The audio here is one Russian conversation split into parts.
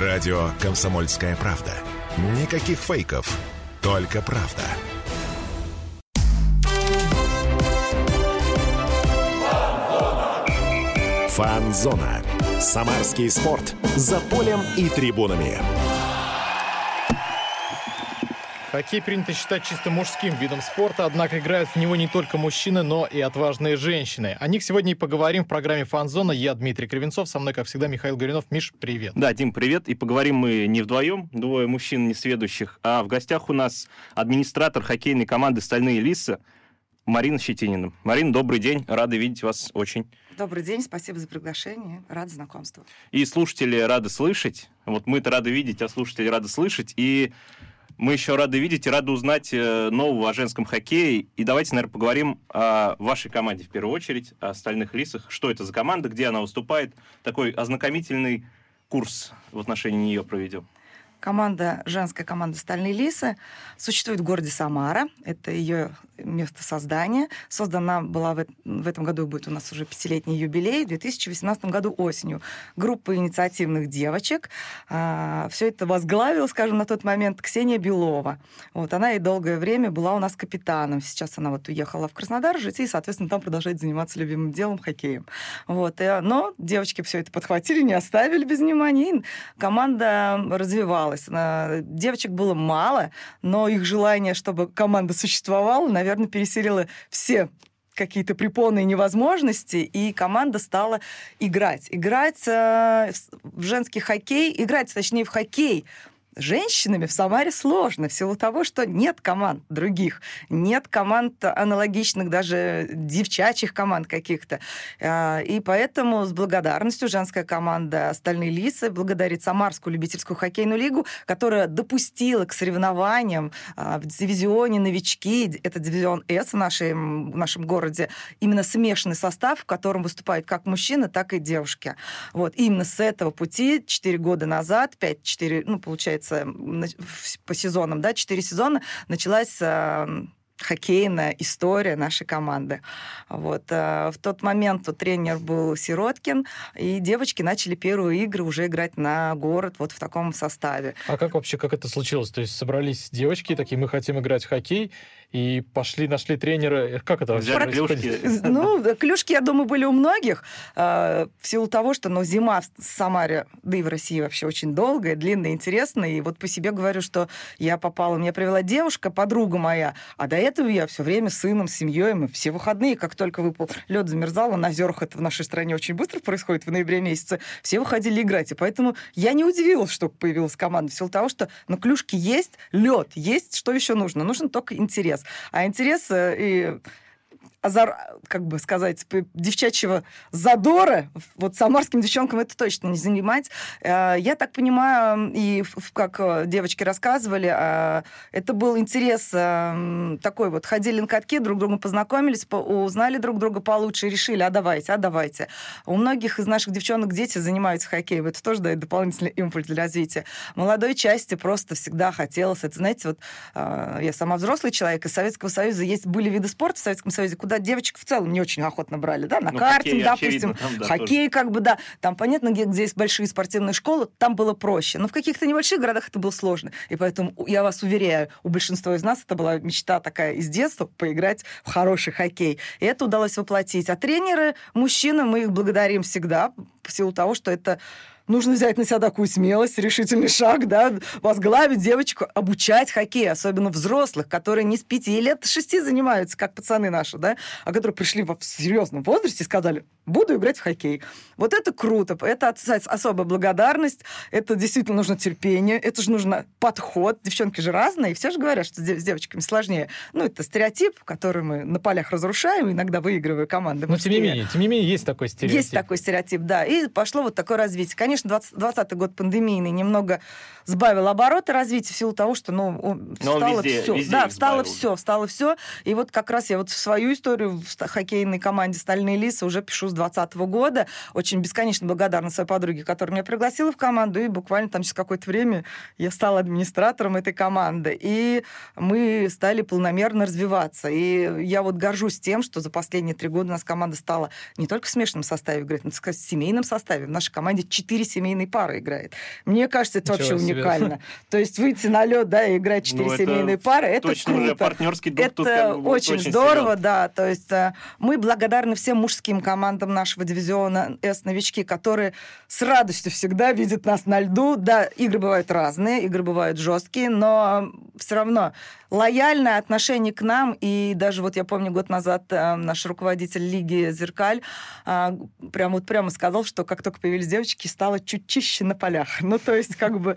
Радио «Комсомольская правда». Никаких фейков, только правда. Фанзона. Самарский спорт. За полем и трибунами. Хоккей принято считать чисто мужским видом спорта, однако играют в него не только мужчины, но и отважные женщины. О них сегодня и поговорим в программе «Фанзона». Я Дмитрий Кривенцов, со мной, как всегда, Михаил Горюнов. Миш, привет. Да, Дим, привет. И поговорим мы не вдвоем, двое мужчин несведущих, а в гостях у нас администратор хоккейной команды «Стальные лисы» Марина Щетинина. Марина, добрый день, рады видеть вас очень. Добрый день, спасибо за приглашение, рад знакомству. И слушатели рады слышать. Вот мы-то рады видеть, а слушатели рады слышать. И мы еще рады видеть и рады узнать э, нового о женском хоккее. И давайте, наверное, поговорим о вашей команде в первую очередь, о «Стальных лисах». Что это за команда, где она выступает? Такой ознакомительный курс в отношении нее проведем. Команда, женская команда «Стальные лисы» существует в городе Самара. Это ее место создания. Создана была в, в этом году, будет у нас уже пятилетний юбилей, в 2018 году осенью. Группа инициативных девочек. А, все это возглавила, скажем, на тот момент Ксения Белова. Вот, она и долгое время была у нас капитаном. Сейчас она вот уехала в Краснодар жить и, соответственно, там продолжает заниматься любимым делом, хоккеем. Вот, и, но девочки все это подхватили, не оставили без внимания, и команда развивалась развивалась. Девочек было мало, но их желание, чтобы команда существовала, наверное, пересилило все какие-то препоны и невозможности, и команда стала играть. Играть э, в женский хоккей, играть, точнее, в хоккей женщинами в Самаре сложно в силу того, что нет команд других, нет команд аналогичных, даже девчачьих команд каких-то. А, и поэтому с благодарностью женская команда «Остальные лисы» благодарит Самарскую любительскую хоккейную лигу, которая допустила к соревнованиям а, в дивизионе новички, это дивизион С в, нашей, в нашем городе, именно смешанный состав, в котором выступают как мужчины, так и девушки. Вот. И именно с этого пути 4 года назад, 5-4, ну, получается, получается, по сезонам, да, 4 сезона, началась э, хоккейная история нашей команды. Вот. Э, в тот момент вот, тренер был Сироткин, и девочки начали первые игры уже играть на город вот в таком составе. А как вообще, как это случилось? То есть собрались девочки, такие, мы хотим играть в хоккей, и пошли, нашли тренера. Как это вообще Взяли клюшки? Ну, клюшки, я думаю, были у многих, э, в силу того, что ну, зима в Самаре, да и в России вообще очень долгая, длинная, интересная. И вот по себе говорю, что я попала, меня привела девушка, подруга моя, а до этого я все время с сыном, с семьей, мы все выходные, как только выпал лед замерзал, на озерах это в нашей стране очень быстро происходит в ноябре месяце, все выходили играть. И поэтому я не удивилась, что появилась команда, в силу того, что ну, клюшки есть, лед есть, что еще нужно? Нужен только интерес. А интерес и озор, как бы сказать, девчачьего задора, вот самарским девчонкам это точно не занимать. Э, я так понимаю, и как э, девочки рассказывали, э, это был интерес такой вот, ходили на катки, друг другу познакомились, узнали друг друга получше решили, а давайте, а давайте. У многих из наших девчонок дети занимаются хоккеем, это тоже дает дополнительный импульс для развития. Молодой части просто всегда хотелось, это, знаете, вот я сама взрослый человек, из Советского Союза есть, были виды спорта в Советском Союзе, куда куда девочек в целом не очень охотно брали, да, на ну, картинг, допустим, там, да, хоккей, тоже. как бы, да, там понятно, где, где есть большие спортивные школы, там было проще, но в каких-то небольших городах это было сложно, и поэтому я вас уверяю, у большинства из нас это была мечта такая из детства поиграть в хороший хоккей, и это удалось воплотить. А тренеры, мужчины, мы их благодарим всегда в силу того, что это нужно взять на себя такую смелость, решительный шаг, да, возглавить девочку, обучать хоккей, особенно взрослых, которые не с пяти лет, а шести занимаются, как пацаны наши, да, а которые пришли в серьезном возрасте и сказали, буду играть в хоккей. Вот это круто, это особая благодарность, это действительно нужно терпение, это же нужно подход. Девчонки же разные, и все же говорят, что с девочками сложнее. Ну, это стереотип, который мы на полях разрушаем, иногда выигрывая команды. Но тем не менее, тем не менее, есть такой стереотип. Есть такой стереотип, да. И пошло вот такое развитие. Конечно, 2020 год пандемийный немного сбавил обороты развития в силу того, что, ну, встало везде, все. Везде да, встало все, встало все. И вот как раз я вот в свою историю в хоккейной команде «Стальные лисы» уже пишу 2020 года. Очень бесконечно благодарна своей подруге, которая меня пригласила в команду, и буквально там через какое-то время я стала администратором этой команды. И мы стали полномерно развиваться. И я вот горжусь тем, что за последние три года у нас команда стала не только в смешанном составе играть, но, сказать, в семейном составе. В нашей команде четыре четыре семейные пары играет. Мне кажется, это Ничего вообще себе. уникально. То есть выйти на лед, да, и играть четыре Ну, семейные пары, это точно круто. партнерский дух Это тут как бы очень, очень здорово, силен. да. То есть э, мы благодарны всем мужским командам нашего дивизиона С-новички, которые с радостью всегда видят нас на льду. Да, игры бывают разные, игры бывают жесткие, но все равно лояльное отношение к нам. И даже вот я помню год назад э, наш руководитель лиги «Зеркаль» а, прям вот прямо сказал, что как только появились девочки, стало чуть чище на полях. Ну, то есть как бы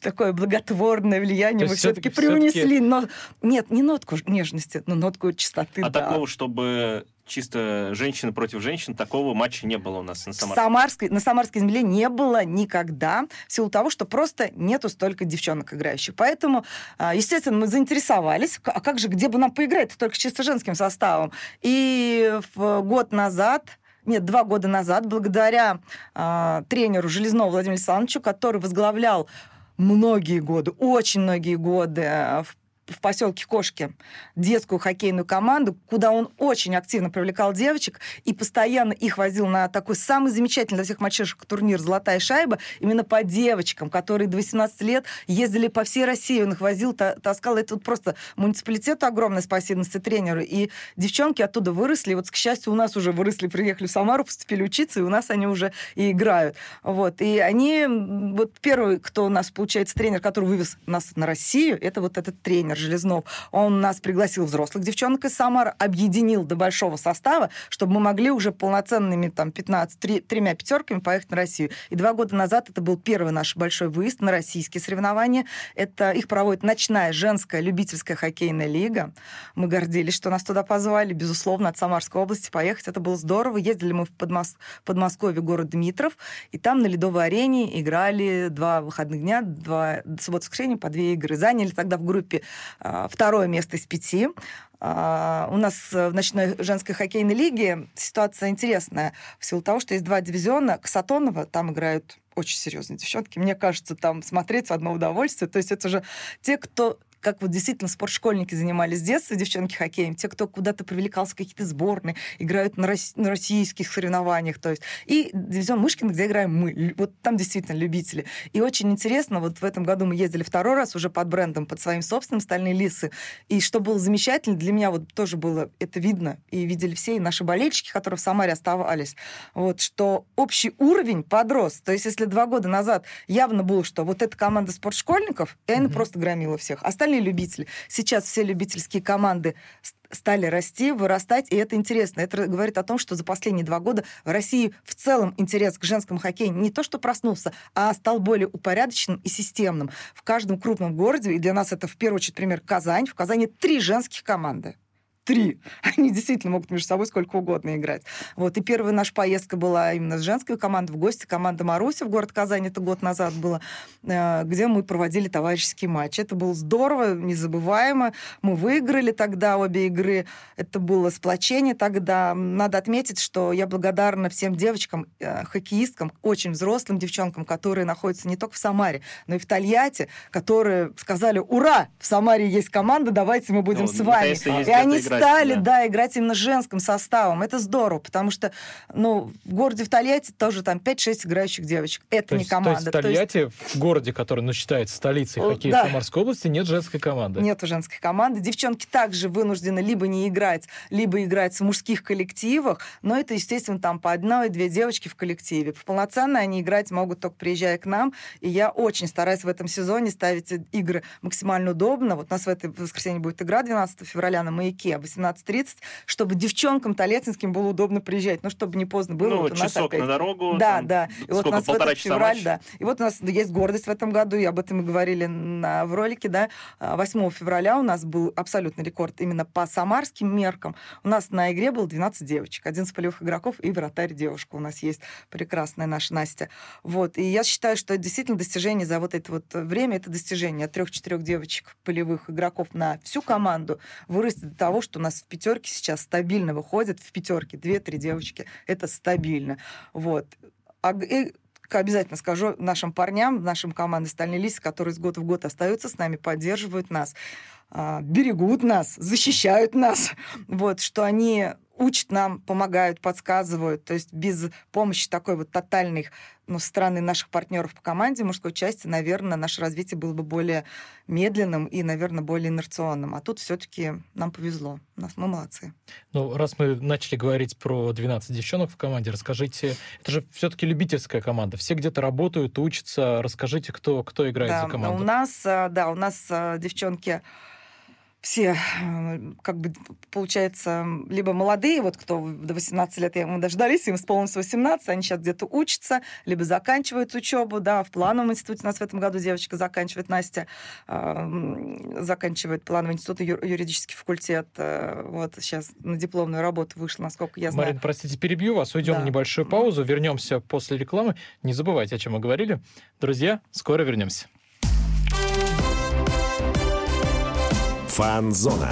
такое благотворное влияние мы все-таки привнесли. Но нет, не нотку нежности, но нотку чистоты, А да. такого, чтобы чисто женщины против женщин, такого матча не было у нас на В Самарском. Самарской, на Самарской земле не было никогда, в силу того, что просто нету столько девчонок играющих. Поэтому, а, естественно, мы заинтересовались, а как же, где бы нам поиграть, только чисто женским составом. И год назад нет, два года назад, благодаря а, тренеру Железнову Владимиру Александровичу, который возглавлял многие годы, очень многие годы а, в в поселке Кошки детскую хоккейную команду, куда он очень активно привлекал девочек и постоянно их возил на такой самый замечательный для всех мальчишек турнир «Золотая шайба» именно по девочкам, которые до 18 лет ездили по всей России. Он их возил, та- таскал. Это вот просто муниципалитету огромное спасибо тренеру. И девчонки оттуда выросли. И вот, к счастью, у нас уже выросли, приехали в Самару, поступили учиться, и у нас они уже и играют. Вот. И они... Вот первый, кто у нас, получается, тренер, который вывез нас на Россию, это вот этот тренер Железнов. Он нас пригласил взрослых девчонок из Самары, объединил до большого состава, чтобы мы могли уже полноценными там 15, три- тремя пятерками поехать на Россию. И два года назад это был первый наш большой выезд на российские соревнования. Это их проводит ночная женская любительская хоккейная лига. Мы гордились, что нас туда позвали, безусловно, от Самарской области поехать. Это было здорово. Ездили мы в Подмос- Подмосковье, город Дмитров, и там на ледовой арене играли два выходных дня, два суббота-воскресенье по две игры. Заняли тогда в группе второе место из пяти. А, У нас в ночной женской хоккейной лиге ситуация интересная. В силу того, что есть два дивизиона. Касатонова, там играют очень серьезные девчонки. Мне кажется, там смотреть одно удовольствие. То есть это же те, кто как вот действительно спортшкольники занимались с детства, девчонки хоккеем, те, кто куда-то привлекался в какие-то сборные, играют на, рос- на российских соревнованиях, то есть. И дивизион Мышкина, где играем мы. Вот там действительно любители. И очень интересно, вот в этом году мы ездили второй раз уже под брендом, под своим собственным «Стальные лисы». И что было замечательно, для меня вот тоже было это видно, и видели все, и наши болельщики, которые в Самаре оставались, вот, что общий уровень подрос. То есть если два года назад явно было, что вот эта команда спортшкольников, и она Мгм. просто громила всех. Остальные любители. Сейчас все любительские команды стали расти, вырастать, и это интересно. Это говорит о том, что за последние два года в России в целом интерес к женскому хоккею не то, что проснулся, а стал более упорядоченным и системным. В каждом крупном городе, и для нас это в первую очередь пример Казань, в Казани три женских команды три. Они действительно могут между собой сколько угодно играть. Вот. И первая наша поездка была именно с женской командой в гости. Команда Маруся в город Казань, это год назад было, э, где мы проводили товарищеский матч. Это было здорово, незабываемо. Мы выиграли тогда обе игры. Это было сплочение тогда. Надо отметить, что я благодарна всем девочкам, э, хоккеисткам, очень взрослым девчонкам, которые находятся не только в Самаре, но и в Тольятти, которые сказали, ура, в Самаре есть команда, давайте мы будем Ну, с вами. И они играть, стали, да. да. играть именно женским составом. Это здорово, потому что, ну, в городе в Тольятти тоже там 5-6 играющих девочек. Это То не есть, то команда. есть в Тольятти, в городе, который ну, считается столицей О, хоккея да. Самарской области, нет женской команды. Нету женской команды. Девчонки также вынуждены либо не играть, либо играть в мужских коллективах, но это, естественно, там по одной-две девочки в коллективе. Полноценно они играть могут только приезжая к нам, и я очень стараюсь в этом сезоне ставить игры максимально удобно. Вот у нас в это воскресенье будет игра 12 февраля на «Маяке» в 18.30, чтобы девчонкам толецинским было удобно приезжать, ну, чтобы не поздно было. Ну, Вот часок опять- на дорогу. да, там, да. И вот у Сколько, нас полтора часа февраль, матч? да. И вот у нас есть гордость в этом году, и об этом мы говорили на, в ролике, да. А, 8 февраля у нас был абсолютный рекорд именно по самарским меркам. У нас на игре было 12 девочек, 11 полевых игроков и вратарь девушка у нас есть, прекрасная наша Настя. Вот. И я считаю, что это действительно достижение за вот это вот время, это достижение от трех-четырех девочек полевых игроков на всю команду вырастет до того, что у нас в пятерке сейчас стабильно выходит, в пятерке две-три девочки, это стабильно. Вот. А и обязательно скажу нашим парням, нашим команде «Стальный лист», которые с года в год остаются с нами, поддерживают нас. А, берегут нас, защищают нас, вот, что они учат нам, помогают, подсказывают. То есть без помощи такой вот тотальной ну, стороны наших партнеров по команде мужской части, наверное, наше развитие было бы более медленным и, наверное, более инерционным. А тут все-таки нам повезло. Нас, мы молодцы. Ну, раз мы начали говорить про 12 девчонок в команде, расскажите, это же все-таки любительская команда. Все где-то работают, учатся. Расскажите, кто, кто играет да, за команду. У нас, а, да, у нас а, девчонки все, э, как бы, получается, либо молодые, вот кто до 18 лет, мы дождались, им исполнилось 18, они сейчас где-то учатся, либо заканчивают учебу, да, в плановом институте у нас в этом году девочка заканчивает, Настя заканчивает плановый институт, юридический факультет, э, вот сейчас на дипломную работу вышла, насколько я знаю. Марина, простите, перебью вас, уйдем да. в небольшую паузу, вернемся после рекламы. Не забывайте, о чем мы говорили. Друзья, скоро вернемся. Фанзона.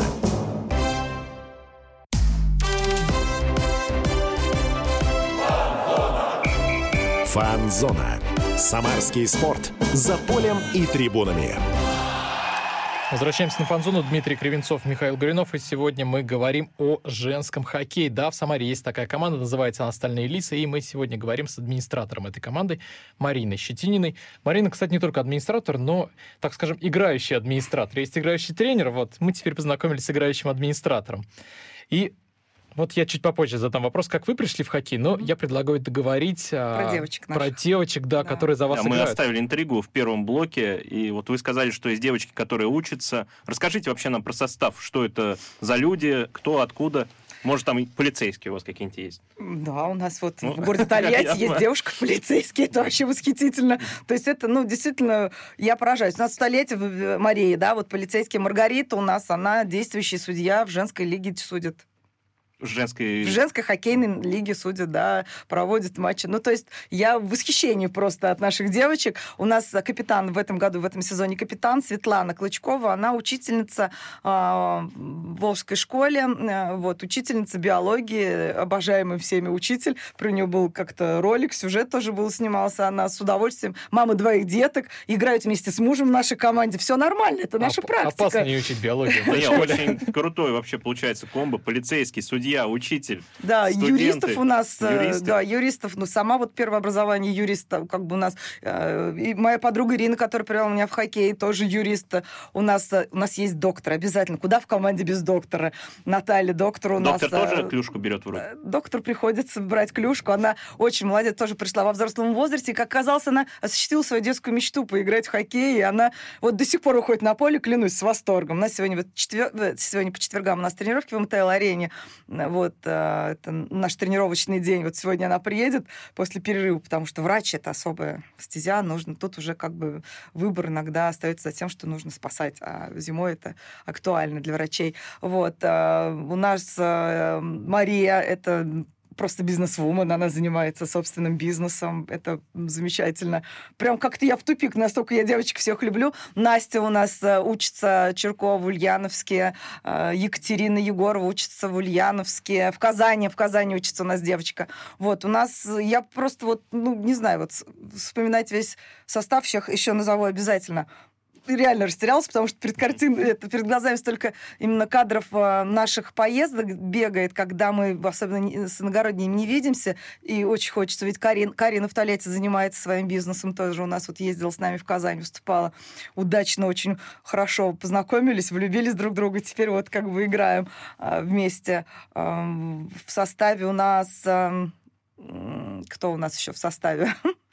Фанзона. Самарский спорт. За полем и трибунами. Возвращаемся на фанзону. Дмитрий Кривенцов, Михаил Горинов. И сегодня мы говорим о женском хоккее. Да, в Самаре есть такая команда, называется она «Стальные лисы». И мы сегодня говорим с администратором этой команды Мариной Щетининой. Марина, кстати, не только администратор, но, так скажем, играющий администратор. Есть играющий тренер. Вот мы теперь познакомились с играющим администратором. И вот я чуть попозже задам вопрос, как вы пришли в хоккей, но я предлагаю договорить про девочек, наших. про девочек да, да. которые за вас да, играют. Мы оставили интригу в первом блоке, и вот вы сказали, что есть девочки, которые учатся. Расскажите вообще нам про состав, что это за люди, кто, откуда. Может, там полицейские у вас какие-нибудь есть? Да, у нас вот ну, в городе Тольятти есть девушка полицейский, это вообще восхитительно. То есть это, ну, действительно, я поражаюсь. У нас в Тольятти Мария, да, вот полицейский Маргарита у нас, она действующий судья в женской лиге судит женской... В женской хоккейной лиге судят, да, проводят матчи. Ну, то есть я в восхищении просто от наших девочек. У нас капитан в этом году, в этом сезоне капитан Светлана Клычкова, она учительница э, в Волжской школе, э, вот, учительница биологии, обожаемый всеми учитель. Про нее был как-то ролик, сюжет тоже был, снимался. Она с удовольствием, мама двоих деток, играют вместе с мужем в нашей команде. Все нормально, это наша Оп- практика. Опасно не учить биологию. Очень крутой вообще получается комбо. Полицейский, судья судья, учитель. Да, студенты, юристов у нас, э, юристы. да, юристов, ну, сама вот первое образование юриста, как бы у нас, э, и моя подруга Ирина, которая привела меня в хоккей, тоже юрист. У нас, э, у нас есть доктор обязательно. Куда в команде без доктора? Наталья, доктор у доктор нас... Доктор тоже клюшку берет в руку? Доктор приходится брать клюшку. Она очень молодец, тоже пришла во взрослом возрасте. И, как оказалось, она осуществила свою детскую мечту поиграть в хоккей. И она вот до сих пор уходит на поле, клянусь, с восторгом. У нас сегодня, вот четвер... сегодня по четвергам у нас тренировки в МТЛ-арене. Вот, э, это наш тренировочный день. Вот сегодня она приедет после перерыва, потому что врач — это особая стезя, нужно, тут уже как бы выбор иногда остается за тем, что нужно спасать, а зимой это актуально для врачей. Вот. Э, у нас э, Мария — это просто бизнес-вумен, она занимается собственным бизнесом, это замечательно. Прям как-то я в тупик, настолько я девочек всех люблю. Настя у нас э, учится Чиркова в Ульяновске, э, Екатерина Егорова учится в Ульяновске, в Казани, в Казани учится у нас девочка. Вот, у нас, я просто вот, ну, не знаю, вот вспоминать весь состав, всех еще назову обязательно реально растерялся, потому что перед картиной, это, перед глазами столько именно кадров э, наших поездок бегает, когда мы, особенно с иногородними, не видимся, и очень хочется, ведь Карин, Карина в Тольятти занимается своим бизнесом, тоже у нас вот ездила с нами в Казань, выступала удачно, очень хорошо познакомились, влюбились друг в друга, теперь вот как бы играем э, вместе. Э, в составе у нас... Э, кто у нас еще в составе?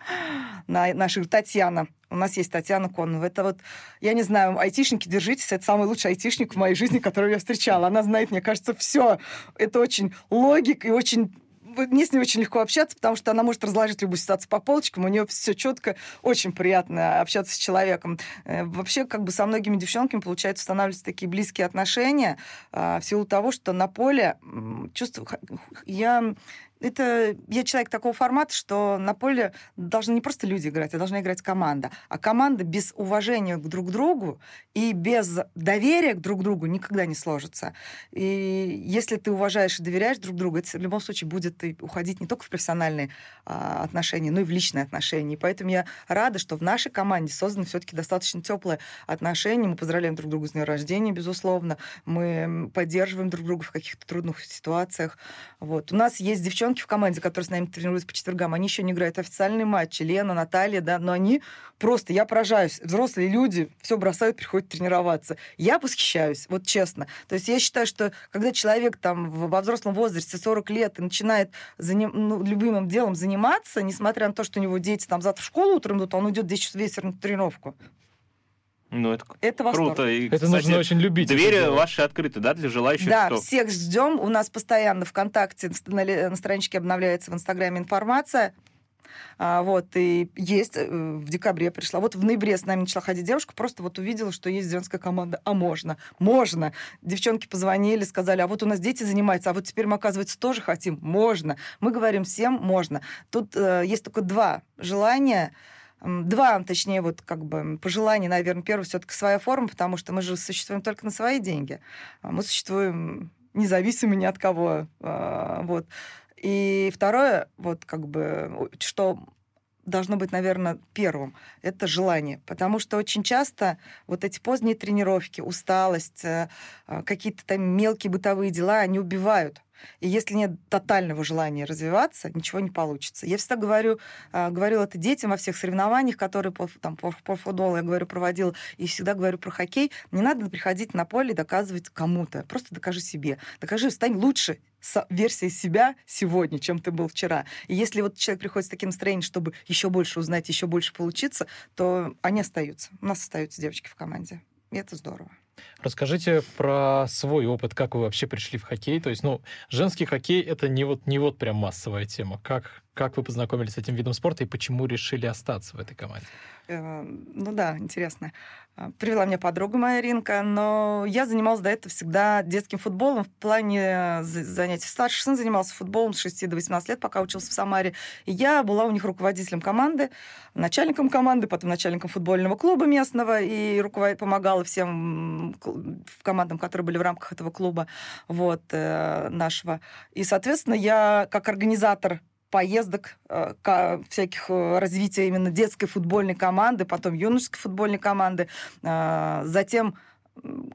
на наша Татьяна. У нас есть Татьяна Конова. Это вот, я не знаю, айтишники, держитесь, это самый лучший айтишник в моей жизни, которого я встречала. Она знает, мне кажется, все. Это очень логик и очень мне с ней очень легко общаться, потому что она может разложить любую ситуацию по полочкам, у нее все четко, очень приятно общаться с человеком. Э, вообще, как бы со многими девчонками получается устанавливаться такие близкие отношения а, в силу того, что на поле чувствую, я это я человек такого формата, что на поле должны не просто люди играть, а должна играть команда. А команда без уважения друг к другу и без доверия к друг другу никогда не сложится. И если ты уважаешь и доверяешь друг другу, это в любом случае будет уходить не только в профессиональные а, отношения, но и в личные отношения. И поэтому я рада, что в нашей команде созданы все-таки достаточно теплые отношения. Мы поздравляем друг друга с днем рождения, безусловно. Мы поддерживаем друг друга в каких-то трудных ситуациях. Вот. У нас есть девчонки в команде, которые с нами тренируются по четвергам. Они еще не играют официальные матчи. Лена, Наталья, да, но они просто, я поражаюсь. Взрослые люди все бросают, приходят тренироваться. Я восхищаюсь, вот честно. То есть я считаю, что когда человек там во взрослом возрасте 40 лет и начинает заним... ну, любимым делом заниматься, несмотря на то, что у него дети там завтра в школу утром идут, он идет 10 часов вечера на тренировку. Ну, это, это круто. И, это кстати, нужно очень любить. Двери ваши открыты, да, для желающих? Да, кто... всех ждем. У нас постоянно ВКонтакте на, на страничке обновляется в Инстаграме информация. А, вот, и есть, э, в декабре пришла. Вот в ноябре с нами начала ходить девушка, просто вот увидела, что есть женская команда. А можно? Можно. Девчонки позвонили, сказали, а вот у нас дети занимаются, а вот теперь мы, оказывается, тоже хотим. Можно. Мы говорим всем, можно. Тут э, есть только два желания два, точнее, вот как бы пожелания, наверное, первое, все-таки своя форма, потому что мы же существуем только на свои деньги. А мы существуем независимо ни от кого. А, вот. И второе, вот как бы, что должно быть, наверное, первым. Это желание. Потому что очень часто вот эти поздние тренировки, усталость, э, а, какие-то там мелкие бытовые дела, они убивают. И если нет тотального желания развиваться, ничего не получится. Я всегда говорю, э, говорила это детям во всех соревнованиях, которые по, там, по, по футболу, я говорю, проводила, и всегда говорю про хоккей. Не надо приходить на поле и доказывать кому-то. Просто докажи себе. Докажи, стань лучше с версией себя сегодня, чем ты был вчера. И если вот человек приходит с таким настроением, чтобы еще больше узнать, еще больше получиться, то они остаются. У нас остаются девочки в команде. И это здорово. Расскажите про свой опыт, как вы вообще пришли в хоккей. То есть, ну, женский хоккей это не вот, не вот прям массовая тема. Как, как вы познакомились с этим видом спорта и почему решили остаться в этой команде? Э, ну да, интересно. А, привела меня подруга моя Ринка, но я занималась до этого всегда детским футболом в плане занятий. Старший сын занимался футболом с 6 до 18 лет, пока учился в Самаре. И я была у них руководителем команды, начальником команды, потом начальником футбольного клуба местного, и руковод... помогала всем командам, которые были в рамках этого клуба вот, э, нашего. И, соответственно, я как организатор поездок, э, всяких э, развития именно детской футбольной команды, потом юношеской футбольной команды. Э, затем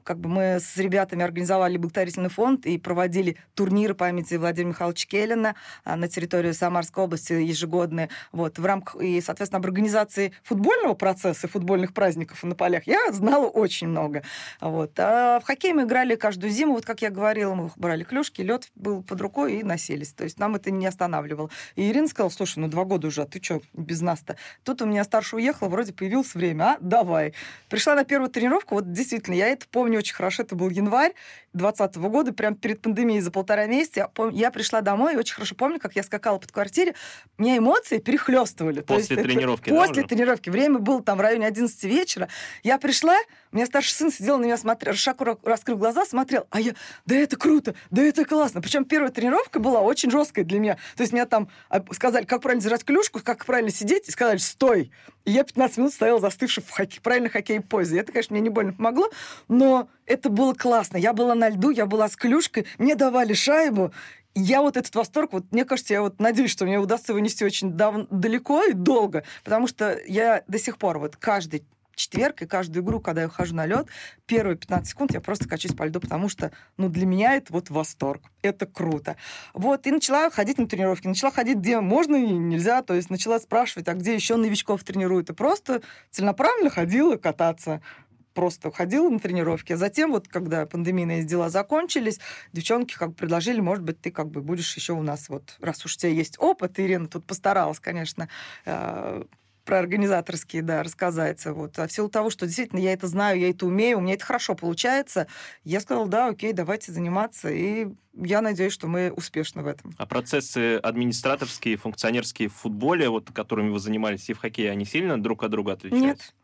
как бы мы с ребятами организовали благотворительный фонд и проводили турниры памяти Владимира Михайловича Келлина а, на территории Самарской области ежегодные. Вот, в рамках, и, соответственно, об организации футбольного процесса, футбольных праздников на полях я знала очень много. Вот. А в хоккей мы играли каждую зиму, вот как я говорила, мы брали клюшки, лед был под рукой и носились. То есть нам это не останавливало. И Ирина сказала, слушай, ну два года уже, а ты что, без нас-то? Тут у меня старший уехал, вроде появилось время, а, давай. Пришла на первую тренировку, вот действительно, я помню очень хорошо, это был январь 2020 года, прям перед пандемией за полтора месяца. Я, я пришла домой и очень хорошо помню, как я скакала под квартире, меня эмоции перехлестывали. После есть тренировки, это, После тренировки. Время было там в районе 11 вечера. Я пришла, у меня старший сын сидел на меня, смотрел, широко раскрыл глаза, смотрел, а я, да это круто, да это классно. Причем первая тренировка была очень жесткая для меня. То есть меня там а, сказали, как правильно держать клюшку, как правильно сидеть, и сказали, стой. И я 15 минут стояла застывший в хоккей, правильно хоккей позе. Это, конечно, мне не больно помогло, но это было классно. Я была на льду, я была с клюшкой, мне давали шайбу, я вот этот восторг, вот мне кажется, я вот надеюсь, что мне удастся его нести очень дав- далеко и долго, потому что я до сих пор вот каждый четверг и каждую игру, когда я хожу на лед, первые 15 секунд я просто качусь по льду, потому что, ну, для меня это вот восторг. Это круто. Вот, и начала ходить на тренировки. Начала ходить, где можно и нельзя. То есть начала спрашивать, а где еще новичков тренируют. И просто целенаправленно ходила кататься просто ходила на тренировки. А затем, вот когда пандемийные дела закончились, девчонки как бы предложили, может быть, ты как бы будешь еще у нас, вот, раз уж у тебя есть опыт, Ирина тут постаралась, конечно, э, про организаторские, да, рассказать. Вот. А в силу того, что действительно я это знаю, я это умею, у меня это хорошо получается, я сказала, да, окей, давайте заниматься. И я надеюсь, что мы успешны в этом. А процессы администраторские, функционерские в футболе, вот, которыми вы занимались и в хоккее, они сильно друг от друга отличаются? Нет.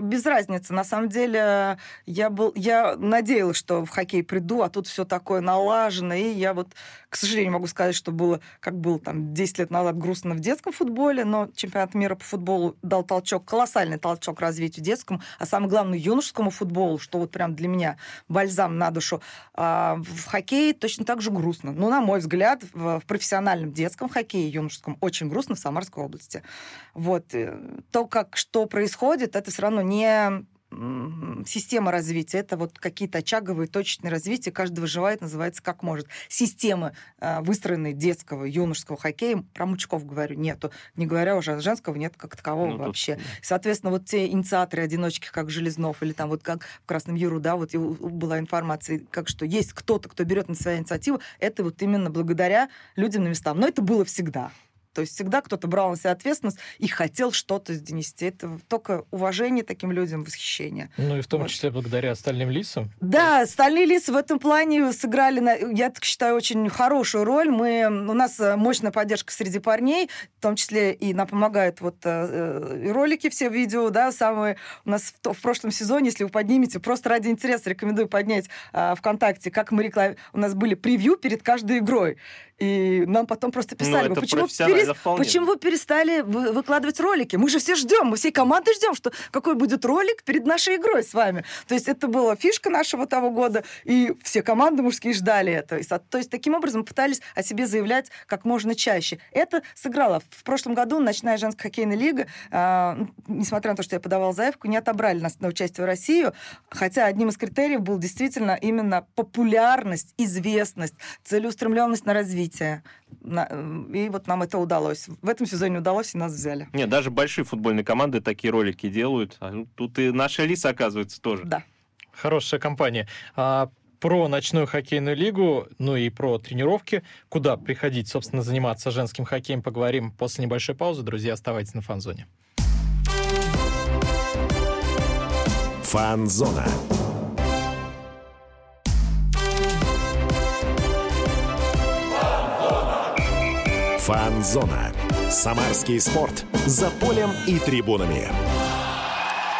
Без разницы. На самом деле, я, был, я надеялась, что в хоккей приду, а тут все такое налажено. И я вот, к сожалению, могу сказать, что было, как было там 10 лет назад грустно в детском футболе, но чемпионат мира по футболу дал толчок, колоссальный толчок развитию детскому, а самое главное, юношескому футболу, что вот прям для меня бальзам на душу. А в хоккее точно так же грустно. Ну, на мой взгляд, в, профессиональном детском хоккее, юношеском, очень грустно в Самарской области. Вот. Э, то, как что происходит, это все равно не система развития, это вот какие-то очаговые, точечные развития, каждый выживает, называется как может. Системы, а, выстроенные детского, юношеского хоккея, про мучков говорю, нету. Не говоря уже о женского, нет как такового ну, вообще. Тут... Соответственно, вот те инициаторы, одиночки, как Железнов, или там вот как в Красном Юру, да, вот была информация, как что есть кто-то, кто берет на себя инициативу, это вот именно благодаря людям на местах. Но это было всегда. То есть всегда кто-то брал на себя ответственность и хотел что-то донести. Это только уважение таким людям, восхищение. Ну и в том вот. числе благодаря остальным лицам. Да, остальные лица в этом плане сыграли, на, я так считаю, очень хорошую роль. Мы, у нас э, мощная поддержка среди парней, в том числе и нам помогают вот э, э ролики, все видео, да, самые у нас в, в прошлом сезоне, если вы поднимете, просто ради интереса рекомендую поднять э, ВКонтакте, как мы реклам... у нас были превью перед каждой игрой. И нам потом просто писали, ну, почему, перес... почему вы перестали вы... выкладывать ролики? Мы же все ждем, мы всей командой ждем, что какой будет ролик перед нашей игрой с вами. То есть это была фишка нашего того года, и все команды мужские ждали это. То есть таким образом пытались о себе заявлять как можно чаще. Это сыграло. В прошлом году ночная женская хоккейная лига, э, несмотря на то, что я подавал заявку, не отобрали нас на участие в Россию, хотя одним из критериев был действительно именно популярность, известность, целеустремленность на развитие развития. И вот нам это удалось. В этом сезоне удалось, и нас взяли. Нет, даже большие футбольные команды такие ролики делают. А тут и наша Лиса, оказывается, тоже. Да. Хорошая компания. А про ночную хоккейную лигу, ну и про тренировки, куда приходить, собственно, заниматься женским хоккеем, поговорим после небольшой паузы. Друзья, оставайтесь на фан-зоне. Фан-зона. Фан-зона. Самарский спорт. За полем и трибунами.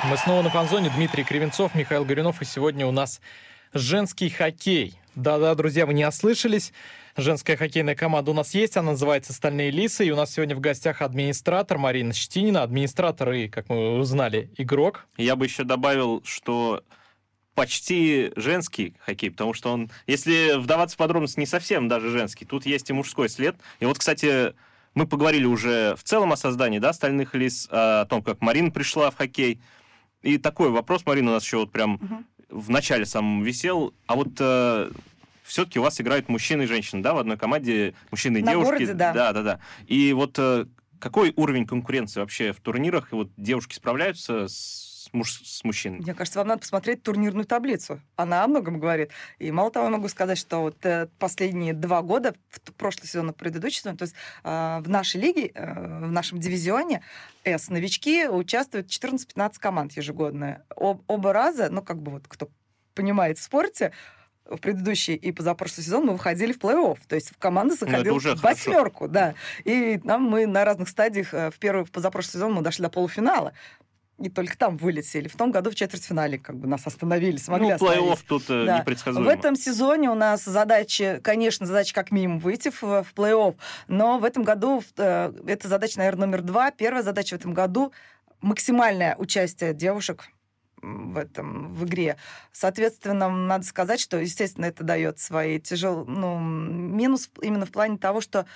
Мы снова на фан-зоне. Дмитрий Кривенцов, Михаил Горюнов. И сегодня у нас женский хоккей. Да-да, друзья, вы не ослышались. Женская хоккейная команда у нас есть, она называется «Стальные лисы», и у нас сегодня в гостях администратор Марина Щетинина, администратор и, как мы узнали, игрок. Я бы еще добавил, что почти женский хоккей, потому что он, если вдаваться в подробности, не совсем даже женский. Тут есть и мужской след. И вот, кстати, мы поговорили уже в целом о создании да, «Стальных лис», о том, как Марина пришла в хоккей. И такой вопрос, Марина, у нас еще вот прям угу. в начале самом висел. А вот э, все-таки у вас играют мужчины и женщины, да, в одной команде мужчины и На девушки. Городе, да. Да, да, да. И вот э, какой уровень конкуренции вообще в турнирах? И вот девушки справляются с с, муж, с мужчиной. Мне кажется, вам надо посмотреть турнирную таблицу. Она о многом говорит. И мало того, могу сказать, что вот э, последние два года, в прошлый сезон и предыдущий сезон, то есть э, в нашей лиге, э, в нашем дивизионе С новички участвуют 14-15 команд ежегодно. Об, оба раза, ну как бы вот кто понимает в спорте, в предыдущий и позапрошлый сезон мы выходили в плей-офф. То есть в команда ну, заходила в восьмерку, да. И нам мы на разных стадиях э, в первый, позапрошлый сезон мы дошли до полуфинала и только там вылетели. В том году в четвертьфинале как бы нас остановили, смогли Ну, плей-офф тут э, да. непредсказуемо. В этом сезоне у нас задача, конечно, задача как минимум выйти в, в плей-офф, но в этом году э, это задача, наверное, номер два. Первая задача в этом году максимальное участие девушек в этом в игре. Соответственно, надо сказать, что, естественно, это дает свои тяжелые ну, минус именно в плане того, что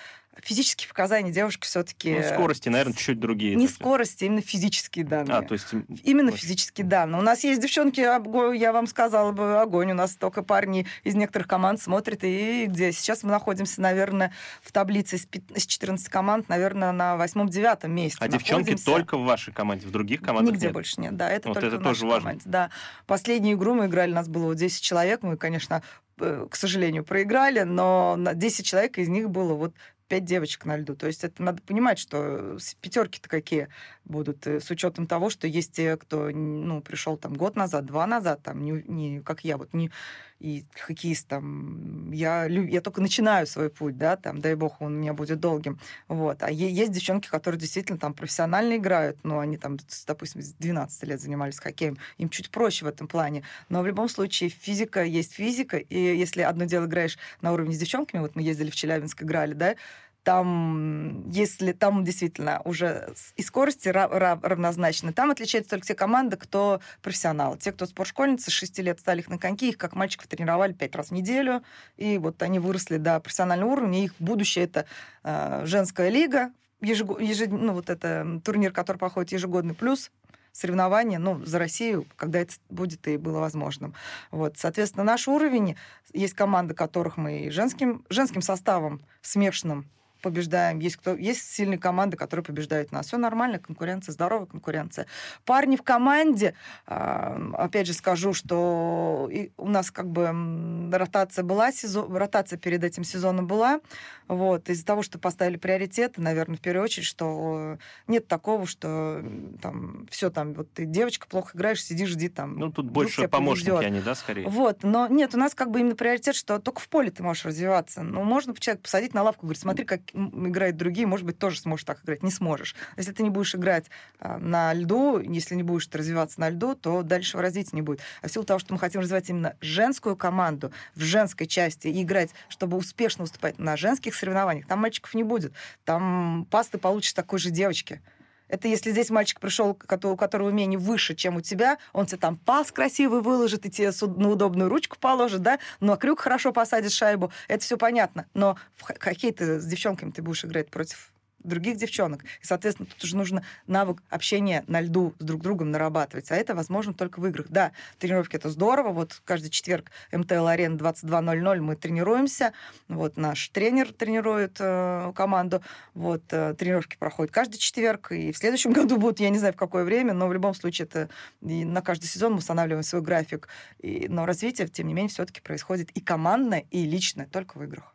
физические показания девушки все-таки... Ну, скорости, наверное, чуть другие. Не скорости, именно физические данные. А, то есть... Именно физические данные. У нас есть девчонки, я вам сказала бы, огонь. У нас только парни из некоторых команд смотрят. И где сейчас мы находимся, наверное, в таблице с 14 команд, наверное, на восьмом-девятом месте. А девчонки только в вашей команде, в других командах Нигде нет? больше нет, да. Это вот только это в тоже важно. команде. Да. Последнюю игру мы играли, у нас было вот 10 человек. Мы, конечно, э, к сожалению, проиграли, но на 10 человек из них было вот пять девочек на льду. То есть это надо понимать, что пятерки-то какие. будут, э, с учетом того, что есть те, кто ну, пришел там год назад, два назад, там, не, не как я, вот не и хоккеист там, я, я только начинаю свой путь, да, там, дай бог, он у меня будет долгим, вот, а есть девчонки, которые действительно там профессионально играют, но они там, допустим, с 12 лет занимались хоккеем, им чуть проще в этом плане, но в любом случае физика есть физика, и если одно дело играешь на уровне с девчонками, вот мы ездили в Челябинск, играли, да, там, если там действительно уже и скорости равнозначны, там отличаются только те команды, кто профессионал. Те, кто спортшкольницы, с 6 лет стали их на коньки, их как мальчиков тренировали 5 раз в неделю, и вот они выросли до профессионального уровня, их будущее это э, женская лига, ежегод, ежед, ну, вот это турнир, который проходит ежегодный, плюс соревнования, ну, за Россию, когда это будет и было возможным. Вот, соответственно, наш уровень, есть команды, которых мы женским, женским составом смешанным побеждаем, есть, кто, есть сильные команды, которые побеждают нас. Все нормально, конкуренция, здоровая конкуренция. Парни в команде, опять же скажу, что у нас как бы ротация была, сезон, ротация перед этим сезоном была, вот, из-за того, что поставили приоритеты, наверное, в первую очередь, что нет такого, что там все там, вот ты девочка, плохо играешь, сиди, жди там. Ну, тут больше помощники повезет. они, да, скорее? Вот, но нет, у нас как бы именно приоритет, что только в поле ты можешь развиваться. Ну, можно человека посадить на лавку, говорить, смотри, как играют другие, может быть, тоже сможешь так играть. Не сможешь. Если ты не будешь играть а, на льду, если не будешь развиваться на льду, то дальше развития не будет. А в силу того, что мы хотим развивать именно женскую команду в женской части и играть, чтобы успешно выступать на женских соревнованиях, там мальчиков не будет. Там пас ты получишь такой же девочки. Это если здесь мальчик пришел, у которого умение выше, чем у тебя, он тебе там пас красивый выложит и тебе на удобную ручку положит, да, но крюк хорошо посадит шайбу. Это все понятно. Но в хоккей ты с девчонками ты будешь играть против других девчонок. И, соответственно, тут уже нужно навык общения на льду с друг другом нарабатывать. А это возможно только в играх. Да, тренировки это здорово. Вот каждый четверг МТЛ-арена 22.00 мы тренируемся. Вот наш тренер тренирует э, команду. Вот э, тренировки проходят каждый четверг. И в следующем году будут, я не знаю, в какое время, но в любом случае это и на каждый сезон мы устанавливаем свой график. И, но развитие, тем не менее, все-таки происходит и командное, и личное, только в играх.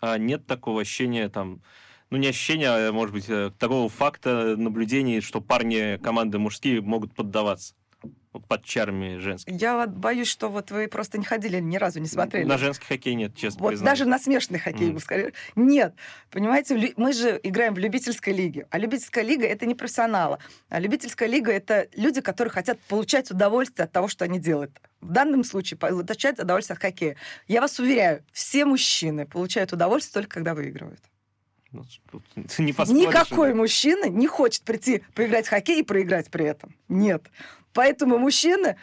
А нет такого ощущения там ну, не ощущение, а, может быть, э, такого факта наблюдений, что парни команды мужские могут поддаваться под чарами женских. Я боюсь, что вот вы просто не ходили, ни разу не смотрели. На женский хоккей нет, честно Вот признаюсь. даже на смешанный хоккей, mm. скорее. Нет. Понимаете, мы же играем в любительской лиге. А любительская лига — это не профессионалы. А любительская лига — это люди, которые хотят получать удовольствие от того, что они делают. В данном случае получать удовольствие от хоккея. Я вас уверяю, все мужчины получают удовольствие только когда выигрывают. Ну, не Никакой мужчина не хочет прийти поиграть в хоккей и проиграть при этом. Нет. Поэтому мужчины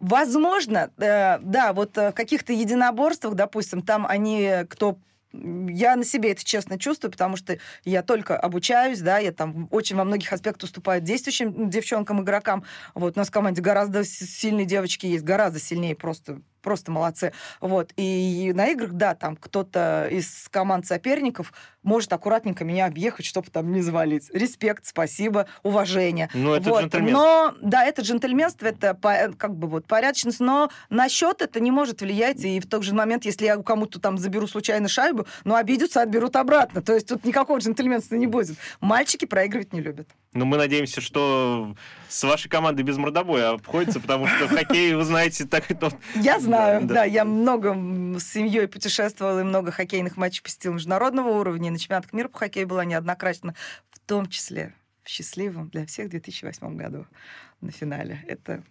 Возможно, э, да, вот э, в каких-то единоборствах, допустим, там они, кто я на себе это честно чувствую, потому что я только обучаюсь, да, я там очень во многих аспектах уступаю действующим девчонкам, игрокам. Вот у нас в команде гораздо сильные девочки есть, гораздо сильнее просто просто молодцы. Вот. И на играх, да, там кто-то из команд соперников может аккуратненько меня объехать, чтобы там не завалить. Респект, спасибо, уважение. Ну, это вот. джентльменство. Но, да, это джентльменство, это как бы вот порядочность, но на счет это не может влиять. И в тот же момент, если я кому-то там заберу случайно шайбу, ну, обидятся, отберут обратно. То есть тут никакого джентльменства не будет. Мальчики проигрывать не любят. Ну, мы надеемся, что с вашей командой без мордобоя обходится, потому что в хоккее, вы знаете, так и то... Я знаю, да, да. да. Я много с семьей путешествовала и много хоккейных матчей посетила международного уровня. На чемпионатах мира по хоккею была неоднократно, в том числе в счастливом для всех 2008 году на финале. Это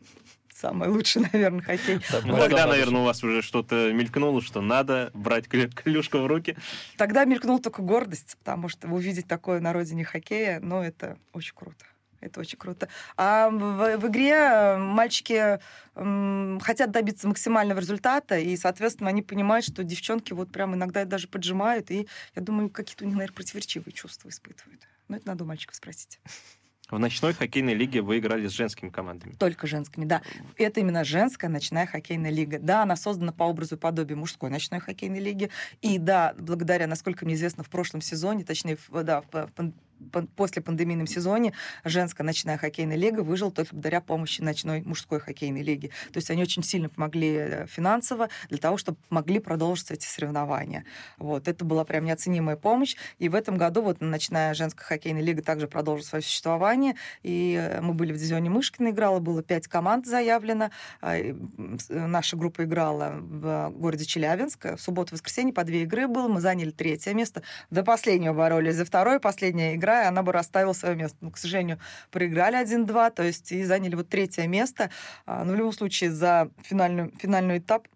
самый лучший, наверное, хоккей. ну, тогда, наверное, у вас уже что-то мелькнуло, что надо брать клюшку в руки. Тогда мелькнула только гордость, потому что увидеть такое на родине хоккея, ну, это очень круто. Это очень круто. А в, в игре э, мальчики м, хотят добиться максимального результата, и, соответственно, они понимают, что девчонки вот прям иногда даже поджимают, и я думаю, какие-то у них, наверное, противоречивые чувства испытывают. Но это надо у мальчиков спросить. В ночной хоккейной лиге вы играли с женскими командами. Только женскими, да. Это именно женская ночная хоккейная лига. Да, она создана по образу и подобию мужской ночной хоккейной лиги. И да, благодаря, насколько мне известно, в прошлом сезоне, точнее, да, в после пандемийном сезоне женская ночная хоккейная лига выжила только благодаря помощи ночной мужской хоккейной лиги. То есть они очень сильно помогли э, финансово для того, чтобы могли продолжиться эти соревнования. Вот. Это была прям неоценимая помощь. И в этом году вот ночная женская хоккейная лига также продолжит свое существование. И э, мы были в дивизионе Мышкина, играла, было пять команд заявлено. А, наша группа играла в городе Челябинск. В субботу-воскресенье по две игры было. Мы заняли третье место. До последнего боролись за второе. Последняя игра, и она бы расставила свое место. Но, к сожалению, проиграли 1-2, то есть и заняли вот третье место. А, но в любом случае за финальную, финальный этап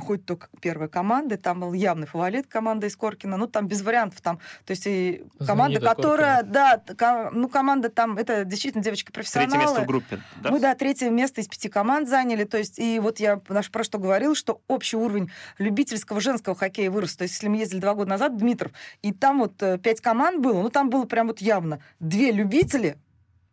хоть только первой команды, там был явный фаворит команда из Коркина, ну там без вариантов, там, то есть и команда, Знаменитая которая, Коркина. да, ну команда там, это действительно девочки профессионалы. Третье место в группе, да? Мы, да, третье место из пяти команд заняли, то есть и вот я наш про что говорил, что общий уровень любительского женского хоккея вырос, то есть если мы ездили два года назад, Дмитров, и там вот э, пять команд было, ну там было прям вот явно две любители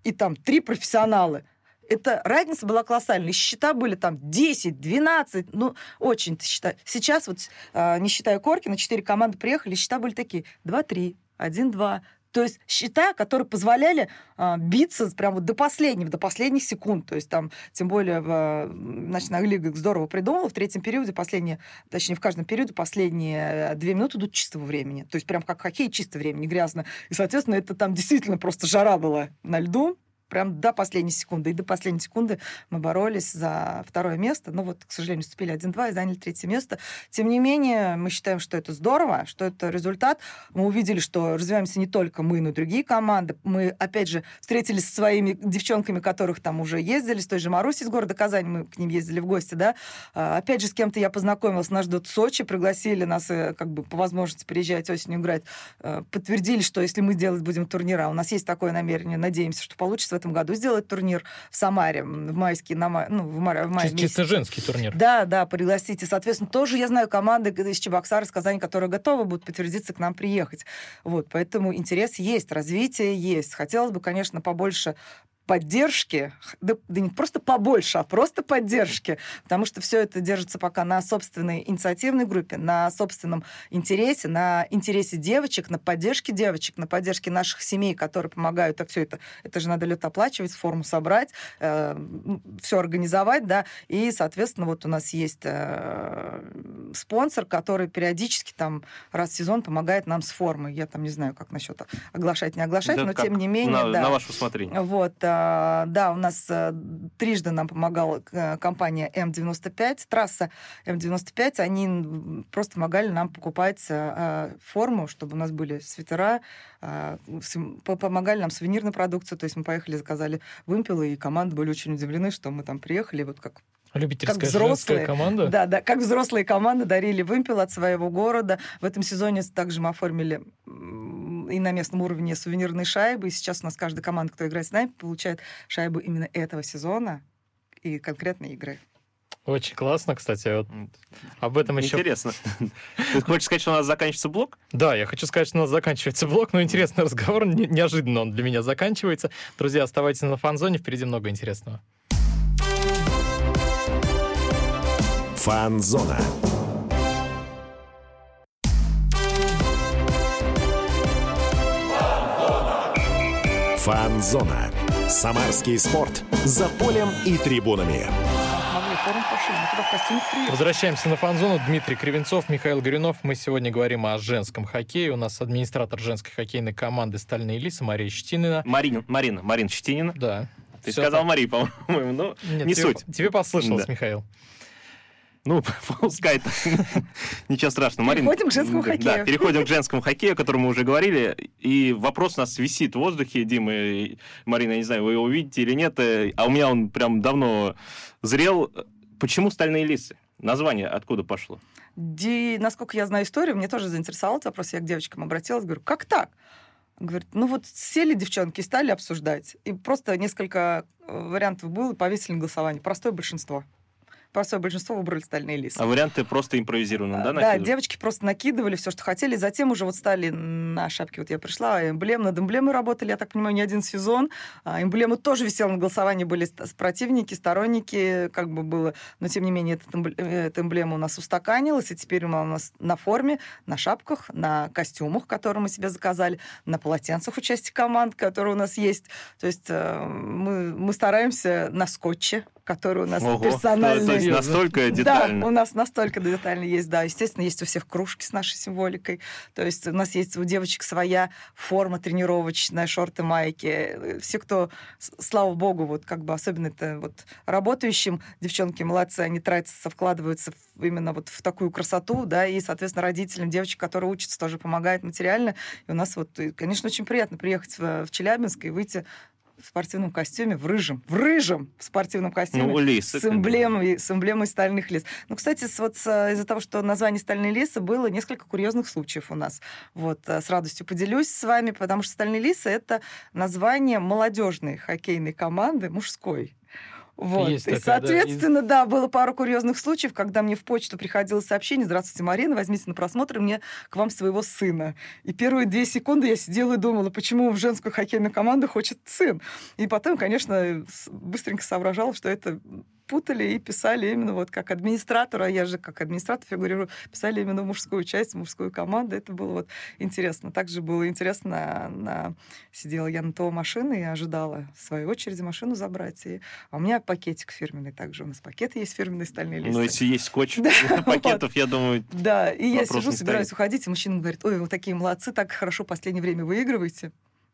и там три профессионалы это разница была колоссальная. Счета были там 10, 12, ну, очень счета. Сейчас вот, а, не считая Коркина, четыре команды приехали, счета были такие 2-3, 1-2. То есть счета, которые позволяли а, биться прям вот до последнего, до последних секунд. То есть там, тем более, в, а, ночная лига здорово придумала. В третьем периоде последние, точнее, в каждом периоде последние две минуты идут чистого времени. То есть прям как хоккей, чисто времени, грязно. И, соответственно, это там действительно просто жара была на льду прям до последней секунды. И до последней секунды мы боролись за второе место. Но вот, к сожалению, вступили 1-2 и заняли третье место. Тем не менее, мы считаем, что это здорово, что это результат. Мы увидели, что развиваемся не только мы, но и другие команды. Мы, опять же, встретились со своими девчонками, которых там уже ездили, с той же Маруси из города Казань, мы к ним ездили в гости, да. А, опять же, с кем-то я познакомилась, нас ждут Сочи, пригласили нас э, как бы по возможности приезжать осенью играть. Э, подтвердили, что если мы делать будем турнира, у нас есть такое намерение, надеемся, что получится этом году сделать турнир в Самаре в майский, на май, ну, в, мае, в мае Чисто месяце. женский турнир. Да, да, пригласите. Соответственно, тоже я знаю команды из Чебоксара, из Казани, которые готовы будут подтвердиться к нам приехать. Вот, поэтому интерес есть, развитие есть. Хотелось бы, конечно, побольше поддержки, да, да не просто побольше, а просто поддержки, потому что все это держится пока на собственной инициативной группе, на собственном интересе, на интересе девочек, на поддержке девочек, на поддержке наших семей, которые помогают, так все это, это же надо лет оплачивать, форму собрать, э, все организовать, да, и, соответственно, вот у нас есть э, спонсор, который периодически там раз в сезон помогает нам с формой. Я там не знаю, как насчет оглашать, не оглашать, да, но тем не менее, на, да. На ваше усмотрение. Вот, а, да, у нас э, трижды нам помогала э, компания М95, трасса М95. Они просто помогали нам покупать э, форму, чтобы у нас были свитера, помогали нам сувенирную продукцию. То есть мы поехали, заказали вымпелы, и команды были очень удивлены, что мы там приехали, вот как Любительская как взрослые, команда? Да, да, как взрослые команды дарили вымпел от своего города. В этом сезоне также мы оформили и на местном уровне сувенирные шайбы. И сейчас у нас каждая команда, кто играет с нами, получает шайбу именно этого сезона и конкретные игры. Очень классно, кстати. Вот об этом еще... Интересно. Ты хочешь сказать, что у нас заканчивается блок? Да, я хочу сказать, что у нас заканчивается блок, но интересный разговор, неожиданно он для меня заканчивается. Друзья, оставайтесь на фан-зоне, впереди много интересного. Фан-зона. Фан-зона. Самарский спорт. За полем и трибунами. Возвращаемся на фан-зону. Дмитрий Кривенцов, Михаил Горюнов. Мы сегодня говорим о женском хоккее. У нас администратор женской хоккейной команды «Стальные лисы» Мария Щетинина. Марина, Марина, Марина Щетинина. Да. Ты сказал так. Мария, по-моему, но Нет, не тебе, суть. Тебе послышалось, да. Михаил. Ну, пускай Ничего страшного. Марин, переходим к женскому хоккею. Да, переходим к женскому хоккею, о котором мы уже говорили. И вопрос у нас висит в воздухе, Дима и Марина, я не знаю, вы его увидите или нет, э, а у меня он прям давно зрел. Почему «Стальные лисы»? Название откуда пошло? Ди, насколько я знаю историю, мне тоже заинтересовал этот вопрос. Я к девочкам обратилась, говорю, как так? Говорит, ну вот сели девчонки и стали обсуждать. И просто несколько э, вариантов было, повесили на голосование. Простое большинство. Простое большинство выбрали стальные лисы. А варианты просто импровизированно, да, Да, накидывают? девочки просто накидывали все, что хотели. Затем уже вот стали на шапке. Вот я пришла, эмблем, над эмблемой работали, я так понимаю, не один сезон. А, Эмблема тоже висела на голосовании, были противники, сторонники, как бы было. Но, тем не менее, э, эта эмблема у нас устаканилась, и теперь она у нас на форме, на шапках, на костюмах, которые мы себе заказали, на полотенцах у части команд, которые у нас есть. То есть э, мы, мы стараемся на скотче, который у нас Ого, персональный. то есть настолько Да, детально. у нас настолько детально есть, да. Естественно, есть у всех кружки с нашей символикой. То есть у нас есть у девочек своя форма тренировочная, шорты, майки. Все, кто, слава богу, вот как бы особенно это вот работающим, девчонки молодцы, они тратятся, вкладываются именно вот в такую красоту, да, и, соответственно, родителям девочек, которые учатся, тоже помогают материально. И у нас вот, и, конечно, очень приятно приехать в, в Челябинск и выйти в спортивном костюме, в рыжем, в рыжем спортивном костюме. Ну, лисы, с эмблемой, с эмблемой стальных лис. Ну, кстати, вот из-за того, что название «Стальные лисы» было несколько курьезных случаев у нас. Вот, э, с радостью поделюсь с вами, потому что «Стальные лисы» — это название молодежной хоккейной команды мужской. Вот. Есть и, такая, да, соответственно, да, было пару курьезных случаев, когда мне в почту приходило сообщение «Здравствуйте, Марина, возьмите на просмотр мне к вам своего сына». И первые две секунды я сидела и думала, почему в женскую хоккейную команду хочет сын. И потом, конечно, быстренько соображала, что это путали и писали именно вот как администратор, а я же как администратор фигурирую, писали именно в мужскую часть, в мужскую команду. Это было вот интересно. Также было интересно, на... сидела я на ТО машины и ожидала своей очереди машину забрать. И... А у меня пакетик фирменный также. У нас пакеты есть фирменные стальные листы. Ну, если есть скотч Да, пакетов, я думаю, Да, и я сижу, собираюсь уходить, и мужчина говорит, ой, вы такие молодцы, так хорошо в последнее время выигрываете.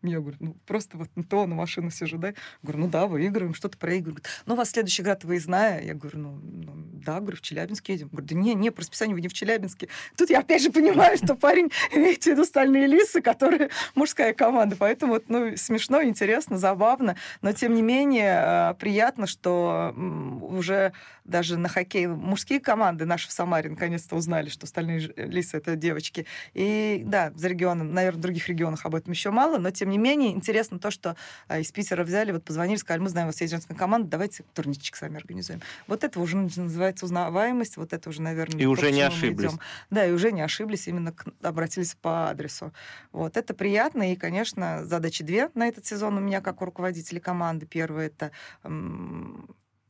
Я говорю, ну, просто вот на то, на машину сижу, да? Говорю, ну да, выигрываем, что-то проигрываем. Говорит, Ну, у вас следующий град выездная. Я говорю, ну, ну, да, говорю, в Челябинск едем. Говорю, да не, не, по расписанию вы не в Челябинске. Тут я опять же понимаю, что парень имеет в виду стальные лисы, которые мужская команда. Поэтому вот, ну, смешно, интересно, забавно. Но, тем не менее, э, приятно, что уже даже на хоккей мужские команды наши в Самаре наконец-то узнали, что стальные ж- лисы — это девочки. И да, за регионом, наверное, в других регионах об этом еще мало, но тем не менее интересно то, что а, из Питера взяли, вот позвонили, сказали, мы знаем, у вас есть женская команда, давайте турничек с вами организуем. Вот это уже называется узнаваемость, вот это уже, наверное, И уже не ошиблись. идем. Да, и уже не ошиблись, именно к- обратились по адресу. Вот, это приятно, и, конечно, задачи две на этот сезон у меня, как у руководителя команды. Первое — это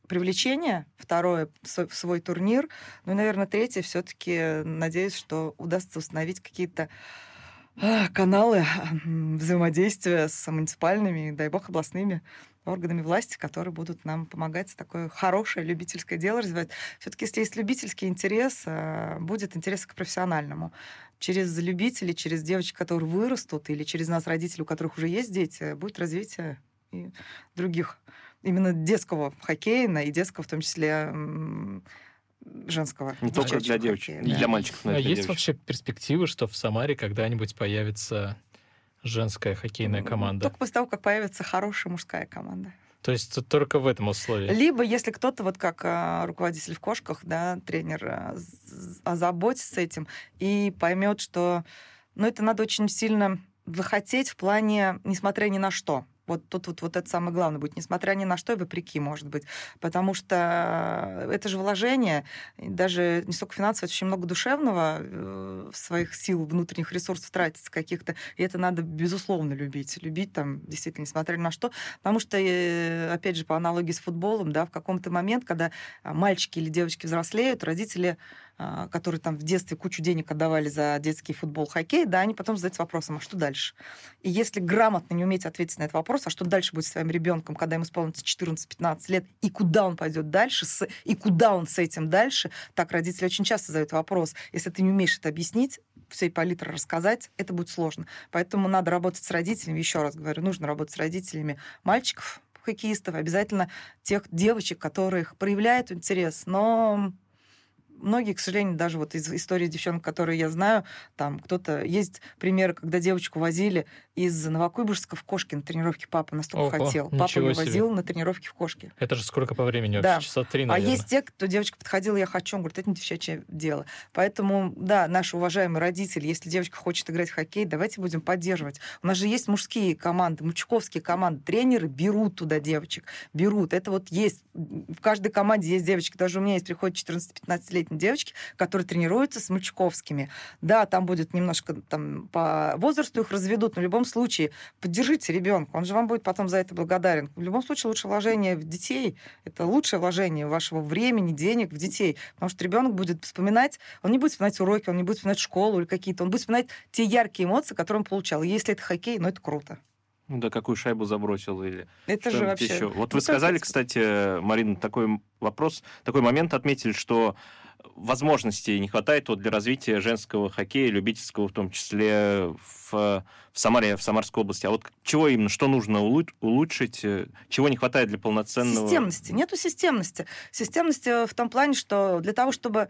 привлечение, второе — свой, свой турнир, ну и, наверное, третье все-таки надеюсь, что удастся установить какие-то каналы взаимодействия с муниципальными, дай бог, областными органами власти, которые будут нам помогать такое хорошее любительское дело развивать. Все-таки, если есть любительский интерес, а, будет интерес к профессиональному. Через любителей, через девочек, которые вырастут, или через нас, родителей, у которых уже есть дети, будет развитие и других именно детского хоккея, и детского, в том числе женского. не только для девочек, да. для мальчиков, но А для есть девочек. вообще перспективы, что в Самаре когда-нибудь появится женская хоккейная команда? Только после того, как появится хорошая мужская команда. То есть только в этом условии? Либо, если кто-то, вот как а, руководитель в кошках, да, тренер, а, озаботится этим и поймет, что ну, это надо очень сильно захотеть в плане, несмотря ни на что. Вот тут вот, вот это самое главное будет, несмотря ни на что и вопреки, может быть. Потому что это же вложение, даже не столько финансово, очень много душевного э, своих сил, внутренних ресурсов тратится каких-то. И это надо, безусловно, любить. Любить там, действительно, несмотря ни на что. Потому что, э, опять же, по аналогии с футболом, да, в каком-то момент, когда а, мальчики или девочки взрослеют, родители которые там в детстве кучу денег отдавали за детский футбол, хоккей, да, они потом задаются вопросом, а что дальше? И если грамотно не уметь ответить на этот вопрос, а что дальше будет с своим ребенком, когда ему исполнится 14-15 лет, и куда он пойдет дальше, с- и куда он с этим дальше, так родители очень часто задают вопрос. Если ты не умеешь это объяснить, всей палитры рассказать, это будет сложно. Поэтому надо работать с родителями, еще раз говорю, нужно работать с родителями мальчиков, хоккеистов, обязательно тех девочек, которых проявляют интерес, но многие, к сожалению, даже вот из истории девчонок, которые я знаю, там кто-то... Есть примеры, когда девочку возили из Новокуйбышевска в Кошки на тренировке. Папа настолько Ого, хотел. Папа ее возил на тренировки в Кошки. Это же сколько по времени Да. вообще? Часа три, А наверное. есть те, кто девочка подходила, я хочу, он говорит, это не девчачье дело. Поэтому, да, наши уважаемые родители, если девочка хочет играть в хоккей, давайте будем поддерживать. У нас же есть мужские команды, мужиковские команды, тренеры берут туда девочек, берут. Это вот есть. В каждой команде есть девочки. Даже у меня есть приходят 14-15-летние девочки, которые тренируются с мальчиковскими. Да, там будет немножко там по возрасту их разведут, но в любом случае поддержите ребенка, он же вам будет потом за это благодарен. В любом случае лучше вложение в детей, это лучшее вложение вашего времени, денег в детей, потому что ребенок будет вспоминать, он не будет вспоминать уроки, он не будет вспоминать школу или какие-то, он будет вспоминать те яркие эмоции, которые он получал. Если это хоккей, ну это круто. Ну да, какую шайбу забросил или Это же вообще... еще. Вот Ну, вы сказали, как- кстати, Марина, такой вопрос, такой момент отметили, что возможностей не хватает вот для развития женского хоккея, любительского в том числе в, в Самаре, в Самарской области. А вот чего именно, что нужно улу- улучшить, э, чего не хватает для полноценного... Системности. Нету системности. Системности в том плане, что для того, чтобы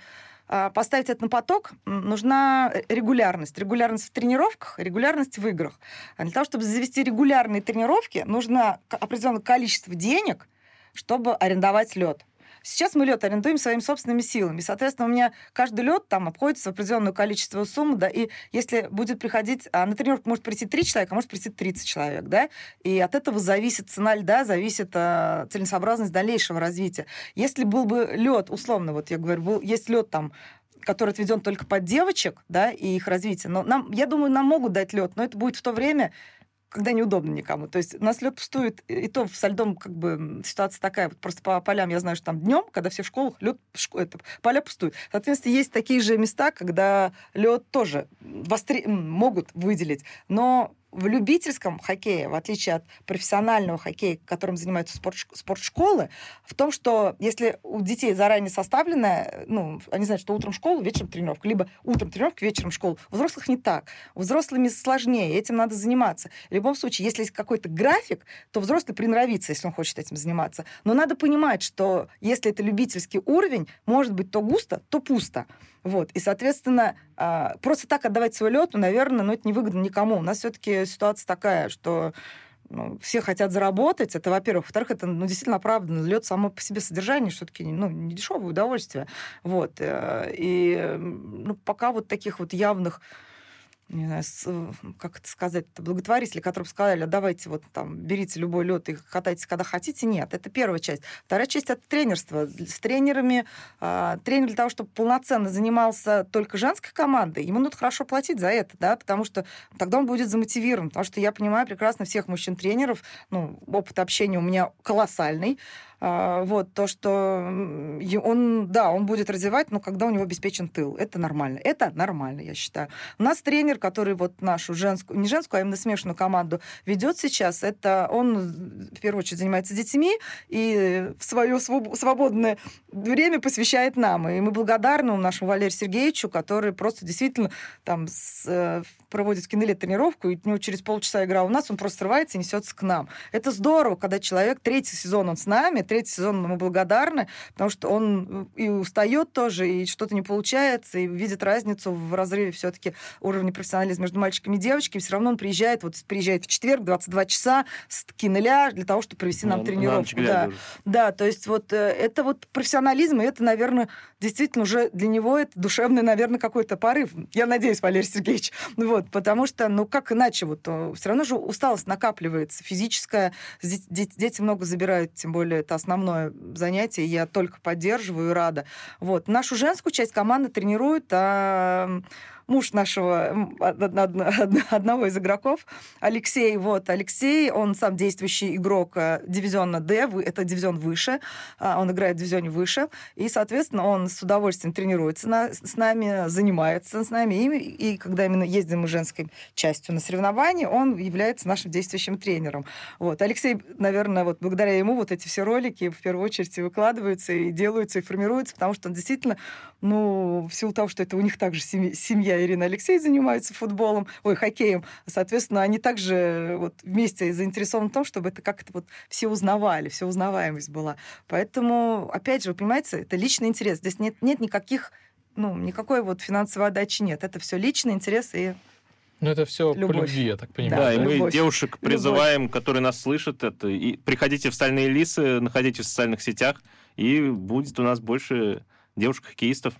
а, поставить это на поток, нужна э, регулярность. Регулярность в тренировках, регулярность в играх. А для того, чтобы завести регулярные тренировки, нужно определенное количество денег, чтобы арендовать лед. Сейчас мы лед арендуем своими собственными силами. Соответственно, у меня каждый лед там обходится в определенное количество сумму, да, и если будет приходить, а на тренировку может прийти 3 человека, а может прийти 30 человек, да, и от этого зависит цена льда, зависит а, целесообразность дальнейшего развития. Если был бы лед, условно, вот я говорю, был, есть лед там который отведен только под девочек, да, и их развитие. Но нам, я думаю, нам могут дать лед, но это будет в то время, когда неудобно никому. То есть у нас лед пустует, и то со льдом как бы ситуация такая. Вот просто по полям я знаю, что там днем, когда все в школах, лед это, поля пустуют. Соответственно, есть такие же места, когда лед тоже м, могут выделить. Но в любительском хоккее, в отличие от профессионального хоккея, которым занимаются спорт, спортшколы, в том, что если у детей заранее составленная, ну, они знают, что утром школа, вечером тренировка, либо утром тренировка, вечером школа. У взрослых не так. У взрослыми сложнее, этим надо заниматься. В любом случае, если есть какой-то график, то взрослый приноровится, если он хочет этим заниматься. Но надо понимать, что если это любительский уровень, может быть то густо, то пусто. Вот. И, соответственно, а, просто так отдавать свой лед, ну, наверное, ну, это невыгодно никому. У нас все-таки ситуация такая, что ну, все хотят заработать, это, во-первых. Во-вторых, это ну, действительно оправданно. Лед само по себе содержание все-таки ну, не дешевое удовольствие. Вот. э, И ну, пока вот таких вот явных не знаю, э, как это сказать, благотворители, которые сказали, «А давайте вот там, берите любой лед и катайтесь, когда хотите. Нет, это первая часть. Вторая часть — это тренерство. С тренерами, а, тренер для того, чтобы полноценно занимался только женской командой, ему нужно хорошо платить за это, да, потому что тогда он будет замотивирован, потому что я понимаю прекрасно всех мужчин-тренеров, ну, опыт общения у меня колоссальный, вот, то, что он, да, он будет развивать, но когда у него обеспечен тыл. Это нормально. Это нормально, я считаю. У нас тренер, который вот нашу женскую, не женскую, а именно смешанную команду ведет сейчас, это он в первую очередь занимается детьми и в свое своб- свободное время посвящает нам. И мы благодарны нашему Валерию Сергеевичу, который просто действительно там с, э, проводит в кинеле тренировку, и у него через полчаса игра у нас, он просто срывается и несется к нам. Это здорово, когда человек, третий сезон он с нами, третий сезон мы благодарны, потому что он и устает тоже, и что-то не получается, и видит разницу в разрыве все-таки уровня профессионализма между мальчиками и девочками. Все равно он приезжает, вот приезжает в четверг, 22 часа с кинеля для того, чтобы провести нам На- на тренировку. да. уже. Да, то есть вот э, это вот профессионализм, и это, наверное, действительно уже для него это душевный, наверное, какой-то порыв. Я надеюсь, Валерий Сергеевич. Ну Вот, потому что, ну как иначе, вот все равно же усталость накапливается, физическая. Де- де- Дети много забирают, тем более это основное занятие, я только поддерживаю и рада. Вот. Нашу женскую часть команды тренирует а, муж нашего одного из игроков, Алексей. Вот, Алексей, он сам действующий игрок э, дивизиона D, это дивизион выше, а, он играет в дивизионе выше, и, соответственно, он с удовольствием тренируется на- с нами, занимается с нами, и, и когда именно ездим мы женской частью на соревнования, он является нашим действующим тренером. Вот. Алексей, наверное, вот благодаря ему вот эти все ролики в первую очередь и выкладываются, и делаются, и формируются, потому что он действительно, ну, в силу того, что это у них также семья, Ирина Алексей занимаются футболом, ой, хоккеем. Соответственно, они также вот вместе заинтересованы в том, чтобы это как-то вот все узнавали, все узнаваемость была. Поэтому, опять же, вы понимаете, это личный интерес. Здесь нет, нет никаких, ну, никакой вот финансовой отдачи нет. Это все личный интерес и ну, это все Любовь. по любви, я так понимаю. Да, и мы Любовь. девушек призываем, которые нас слышат, это и приходите в стальные лисы, находите в социальных сетях, и будет у нас больше девушек-хоккеистов.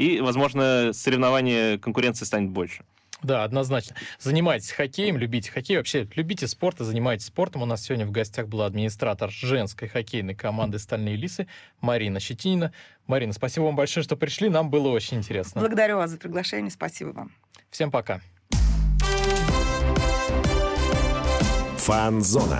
И, возможно, соревнование, конкуренции станет больше. Да, однозначно. Занимайтесь хоккеем, любите хоккей. Вообще, любите спорт и занимайтесь спортом. У нас сегодня в гостях была администратор женской хоккейной команды «Стальные лисы» Марина Щетинина. Марина, спасибо вам большое, что пришли. Нам было очень интересно. благодарю вас за приглашение. Спасибо вам. Всем пока. Фанзона.